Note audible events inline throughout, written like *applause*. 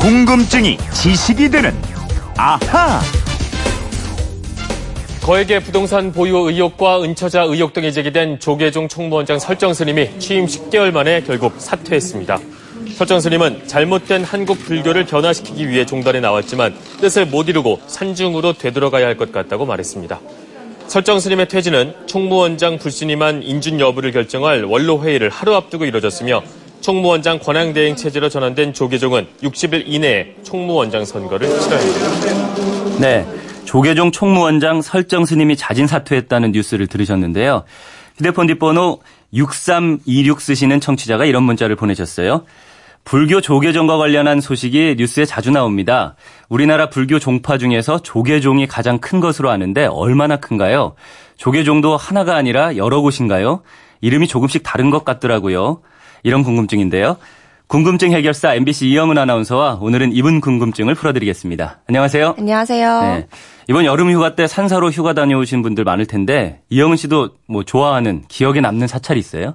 궁금증이 지식이 되는 아하. 거액의 부동산 보유 의혹과 은처자 의혹 등이 제기된 조계종 총무원장 설정 스님이 취임 10개월 만에 결국 사퇴했습니다. 설정 스님은 잘못된 한국 불교를 변화시키기 위해 종단에 나왔지만 뜻을 못 이루고 산중으로 되돌아가야 할 것 같다고 말했습니다. 설정 스님의 퇴진은 총무원장 불신임한 인준 여부를 결정할 원로 회의를 하루 앞두고 이뤄졌으며 총무원장 권한대행 체제로 전환된 조계종은 60일 이내에 총무원장 선거를 치러야 합니다. 네. 조계종 총무원장 설정 스님이 자진 사퇴했다는 뉴스를 들으셨는데요. 휴대폰 뒷번호 6326 쓰시는 청취자가 이런 문자를 보내셨어요. 불교 조계종과 관련한 소식이 뉴스에 자주 나옵니다. 우리나라 불교 종파 중에서 조계종이 가장 큰 것으로 아는데 얼마나 큰가요? 조계종도 하나가 아니라 여러 곳인가요? 이름이 조금씩 다른 것 같더라고요. 이런 궁금증인데요. 궁금증 해결사 MBC 이영은 아나운서와 오늘은 이분 궁금증을 풀어드리겠습니다. 안녕하세요. 안녕하세요. 네. 이번 여름 휴가 때 산사로 휴가 다녀오신 분들 많을 텐데 이영은 씨도 뭐 좋아하는 기억에 남는 사찰이 있어요?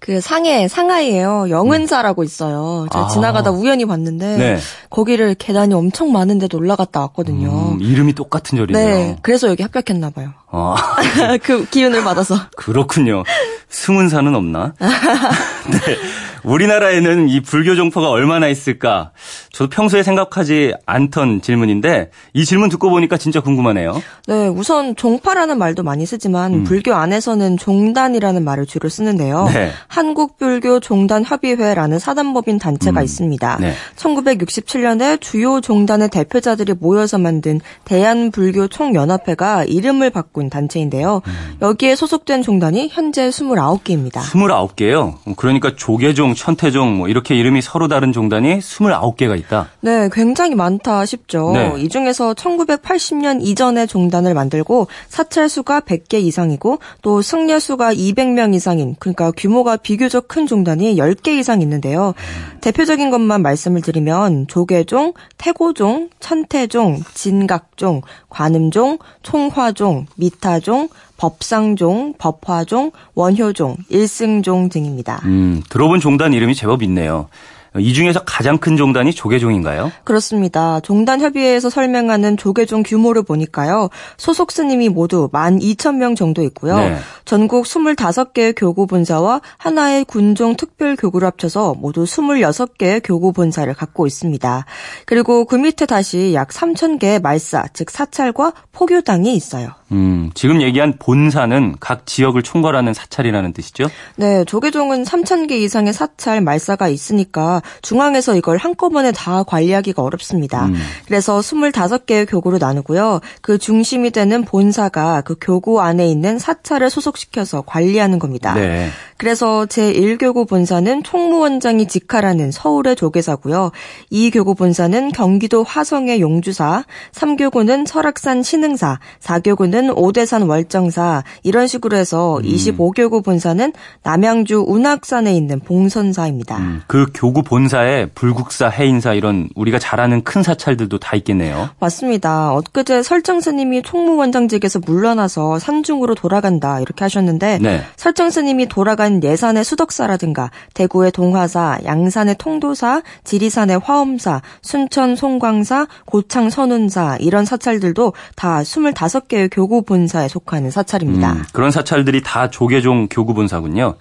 그 상해 상하이에요. 영은사라고 있어요. 제가 아. 지나가다 우연히 봤는데 네. 거기를 계단이 엄청 많은데도 올라갔다 왔거든요. 음, 이름이 똑같은 절이네요. 네, 그래서 여기 합격했나 봐요. 아. *laughs* 그 기운을 받아서. 그렇군요. 승운사는 없나? *laughs* 네. 우리나라에는 이 불교 종파가 얼마나 있을까? 저도 평소에 생각하지 않던 질문인데 이 질문 듣고 보니까 진짜 궁금하네요. 네, 우선 종파라는 말도 많이 쓰지만 음. 불교 안에서는 종단이라는 말을 주로 쓰는데요. 네. 한국불교 종단협의회라는 사단법인 단체가 음. 있습니다. 네. 1967년에 주요 종단의 대표자들이 모여서 만든 대한불교 총연합회가 이름을 바꾼 단체인데요. 음. 여기에 소속된 종단이 현재 29개입니다. 29개요? 그러니까 조계종, 천태종 뭐 이렇게 이름이 서로 다른 종단이 29개가 있다. 네, 굉장히 많다 싶죠. 네. 이 중에서 1980년 이전에 종단을 만들고 사찰 수가 100개 이상이고 또 승려 수가 200명 이상인 그러니까 규모가 비교적 큰 종단이 10개 이상 있는데요. 음. 대표적인 것만 말씀을 드리면 조계종, 태고종, 천태종, 진각종, 관음종, 총화종, 미타종, 법상종, 법화종, 원효종, 일승종 등입니다. 음, 들어본 종단 이름이 제법 있네요. 이 중에서 가장 큰 종단이 조계종인가요? 그렇습니다. 종단 협의회에서 설명하는 조계종 규모를 보니까요. 소속 스님이 모두 12,000명 정도 있고요. 네. 전국 25개의 교구 본사와 하나의 군종 특별 교구를 합쳐서 모두 26개의 교구 본사를 갖고 있습니다. 그리고 그 밑에 다시 약 3,000개의 말사, 즉 사찰과 포교당이 있어요. 음, 지금 얘기한 본사는 각 지역을 총괄하는 사찰이라는 뜻이죠? 네, 조계종은 3,000개 이상의 사찰, 말사가 있으니까 중앙에서 이걸 한꺼번에 다 관리하기가 어렵습니다. 음. 그래서 25개의 교구로 나누고요. 그 중심이 되는 본사가 그 교구 안에 있는 사찰을 소속시켜서 관리하는 겁니다. 네. 그래서 제1교구 본사는 총무원장이 직하라는 서울의 조계사고요. 2교구 본사는 경기도 화성의 용주사, 3교구는 설악산 신흥사, 4교구는 오대산 월정사 이런 식으로 해서 음. 25교구 본사는 남양주 운악산에 있는 봉선사입니다. 음, 그 교구 본사에 불국사, 해인사 이런 우리가 잘 아는 큰 사찰들도 다 있겠네요. 맞습니다. 엊그제 설정 스님이 총무원장직에서 물러나서 산중으로 돌아간다 이렇게 하셨는데 네. 설정 스님이 돌아간 예산의 수덕사라든가 대구의 동화사, 양산의 통도사, 지리산의 화엄사, 순천 송광사, 고창 선운사 이런 사찰들도 다 25개의 교구 본사에 속하는 사찰입니다. 음, 그런 사찰들이 다 조계종 교구 본사군요.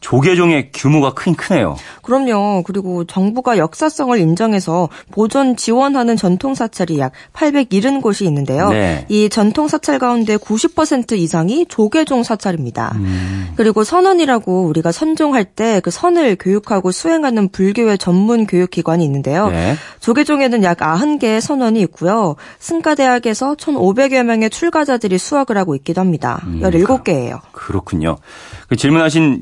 조계종의 규모가 큰 크네요. 그럼요. 그리고 정부가 역사성을 인정해서 보존 지원하는 전통 사찰이 약 870곳이 있는데요. 네. 이 전통 사찰 가운데 90% 이상이 조계종 사찰입니다. 음. 그리고 선원이라고 우리가 선종할 때 그 선을 교육하고 수행하는 불교의 전문 교육 기관이 있는데요. 네. 조계종에는 약 90개의 선원이 있고요. 승가대학에서 1,500여 명의 출가자들이 수학을 하고 있기도 합니다. 음. 17개예요. 그렇군요. 그 질문하신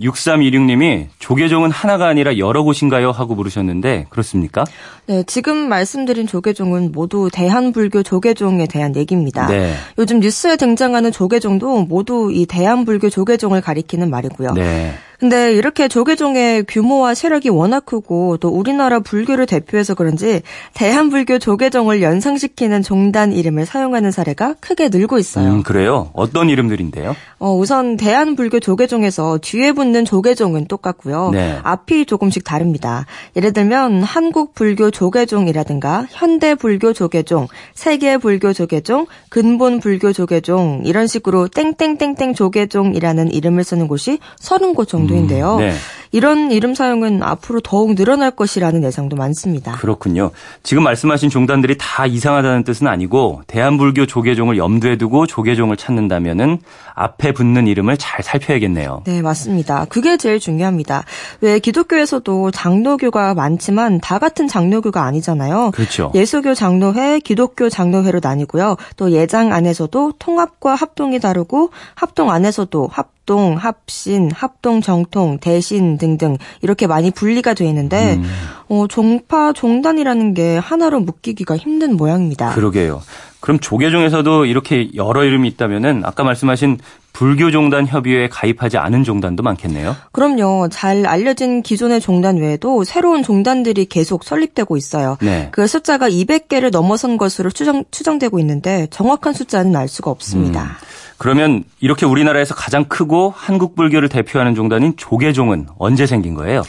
6326님이 조계종은 하나가 아니라 여러 곳인가요? 하고 물으셨는데 그렇습니까? 네, 지금 말씀드린 조계종은 모두 대한불교 조계종에 대한 얘기입니다. 네. 요즘 뉴스에 등장하는 조계종도 모두 이 대한불교 조계종을 가리키는 말이고요. 네. 근데 이렇게 조계종의 규모와 세력이 워낙 크고 또 우리나라 불교를 대표해서 그런지 대한불교 조계종을 연상시키는 종단 이름을 사용하는 사례가 크게 늘고 있어요. 음, 그래요? 어떤 이름들인데요? 어, 우선 대한불교 조계종에서 뒤에 붙는 조계종은 똑같고요. 네. 앞이 조금씩 다릅니다. 예를 들면 한국불교 조계종이라든가 현대불교 조계종, 세계불교 조계종, 근본불교 조계종 이런 식으로 땡땡땡땡 조계종이라는 이름을 쓰는 곳이 30곳 정도 인데요. 음, 네. 이런 이름 사용은 앞으로 더욱 늘어날 것이라는 예상도 많습니다. 그렇군요. 지금 말씀하신 종단들이 다 이상하다는 뜻은 아니고 대한불교 조계종을 염두에 두고 조계종을 찾는다면은 앞에 붙는 이름을 잘 살펴야겠네요. 네, 맞습니다. 그게 제일 중요합니다. 왜 기독교에서도 장로교가 많지만 다 같은 장로교가 아니잖아요. 그렇죠. 예수교 장로회, 기독교 장로회로 나뉘고요. 또 예장 안에서도 통합과 합동이 다르고 합동 안에서도 합 합동, 합신, 합동 정통, 대신 등등 이렇게 많이 분리가 돼 있는데 음. 어, 종파 종단이라는 게 하나로 묶이기가 힘든 모양입니다. 그러게요. 그럼 조계종에서도 이렇게 여러 이름이 있다면은 아까 말씀하신 불교 종단 협의회에 가입하지 않은 종단도 많겠네요. 그럼요. 잘 알려진 기존의 종단 외에도 새로운 종단들이 계속 설립되고 있어요. 네. 그 숫자가 200개를 넘어선 것으로 추정, 추정되고 있는데 정확한 숫자는 알 수가 없습니다. 음. 그러면 이렇게 우리나라에서 가장 크고 한국 불교를 대표하는 종단인 조계종은 언제 생긴 거예요?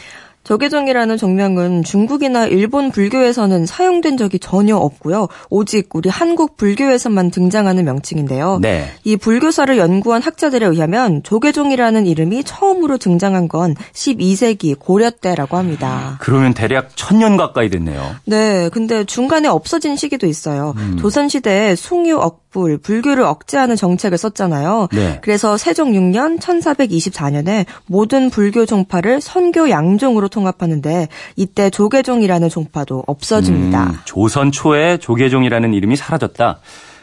조계종이라는 종명은 중국이나 일본 불교에서는 사용된 적이 전혀 없고요. 오직 우리 한국 불교에서만 등장하는 명칭인데요. 네. 이 불교사를 연구한 학자들에 의하면 조계종이라는 이름이 처음으로 등장한 건 12세기 고려 때라고 합니다. 그러면 대략 천년 가까이 됐네요. 네, 근데 중간에 없어진 시기도 있어요. 조선시대에 숭유 억 불, 불교를 억제하는 정책을 썼잖아요. 네. 그래서 세종 6년 1424년에 모든 불교 종파를 선교 양종으로 통합하는데 이때 조계종이라는 종파도 없어집니다. 음, 조선 초에 조계종이라는 이름이 사라졌다.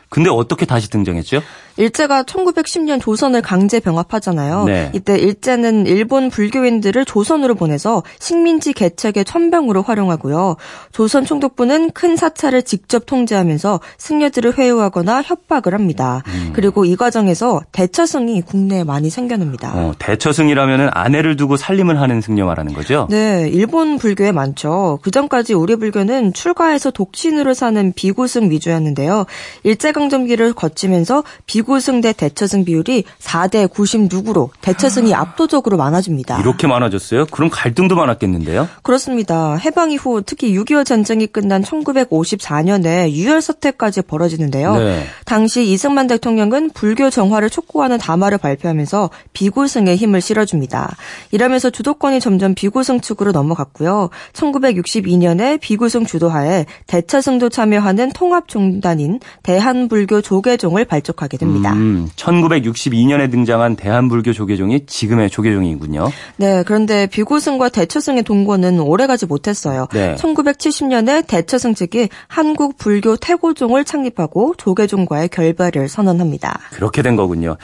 근데 어떻게 다시 등장했죠? 일제가 1910년 조선을 강제 병합하잖아요. 네. 이때 일제는 일본 불교인들을 조선으로 보내서 식민지 개척의 천병으로 활용하고요. 조선 총독부는 큰 사찰을 직접 통제하면서 승려들을 회유하거나 협박을 합니다. 음. 그리고 이 과정에서 대처승이 국내에 많이 생겨납니다. 어, 대처승이라면은 아내를 두고 살림을 하는 승려 말하는 거죠? 네, 일본 불교에 많죠. 그 전까지 우리 불교는 출가해서 독신으로 사는 비구승 위주였는데요. 일제강점기를 거치면서 비 구승 대 대처승 비율이 4대 96으로 대처승이 압도적으로 많아집니다. 이렇게 많아졌어요? 그럼 갈등도 많았겠는데요? 그렇습니다. 해방 이후 특히 6.25 전쟁이 끝난 1954년에 유혈 사태까지 벌어지는데요. 네. 당시 이승만 대통령은 불교 정화를 촉구하는 담화를 발표하면서 비구승에 힘을 실어줍니다. 이러면서 주도권이 점점 비구승 측으로 넘어갔고요. 1962년에 비구승 주도하에 대차승도 참여하는 통합종단인 대한불교 조계종을 발족하게 됩니다. 음, 1962년에 등장한 대한불교 조계종이 지금의 조계종이군요. 네, 그런데 비구승과 대처승의 동거는 오래가지 못했어요. 네. 1970년에 대처승 측이 한국 불교 태고종을 창립하고 조계종과의 결별을 선언합니다. 그렇게 된 거군요.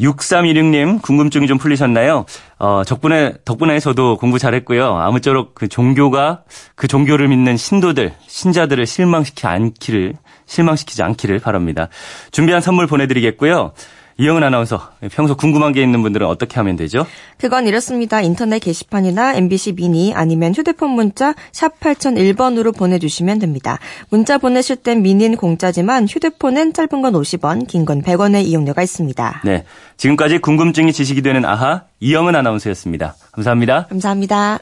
6316님 궁금증이 좀 풀리셨나요? 어, 덕분에 덕분에 저도 공부 잘했고요. 아무쪼록 그 종교가 그 종교를 믿는 신도들, 신자들을 실망시키지 않기를 실망시키지 않기를 바랍니다. 준비한 선물 보내드리겠고요. 이영은 아나운서, 평소 궁금한 게 있는 분들은 어떻게 하면 되죠? 그건 이렇습니다. 인터넷 게시판이나 MBC 미니 아니면 휴대폰 문자 샵 8001번으로 보내주시면 됩니다. 문자 보내실 땐 미니는 공짜지만 휴대폰은 짧은 건 50원, 긴 건 100원의 이용료가 있습니다. 네. 지금까지 궁금증이 지식이 되는 아하, 이영은 아나운서였습니다. 감사합니다. 감사합니다.